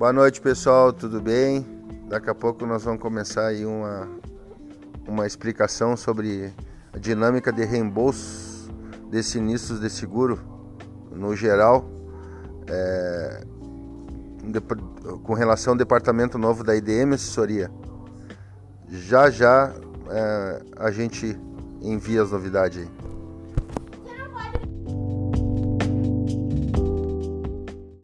Boa noite, pessoal, tudo bem? Daqui a pouco nós vamos começar aí uma, uma explicação sobre a dinâmica de reembolso de sinistros de seguro no geral, é, com relação ao departamento novo da IDM Assessoria. Já já é, a gente envia as novidades aí.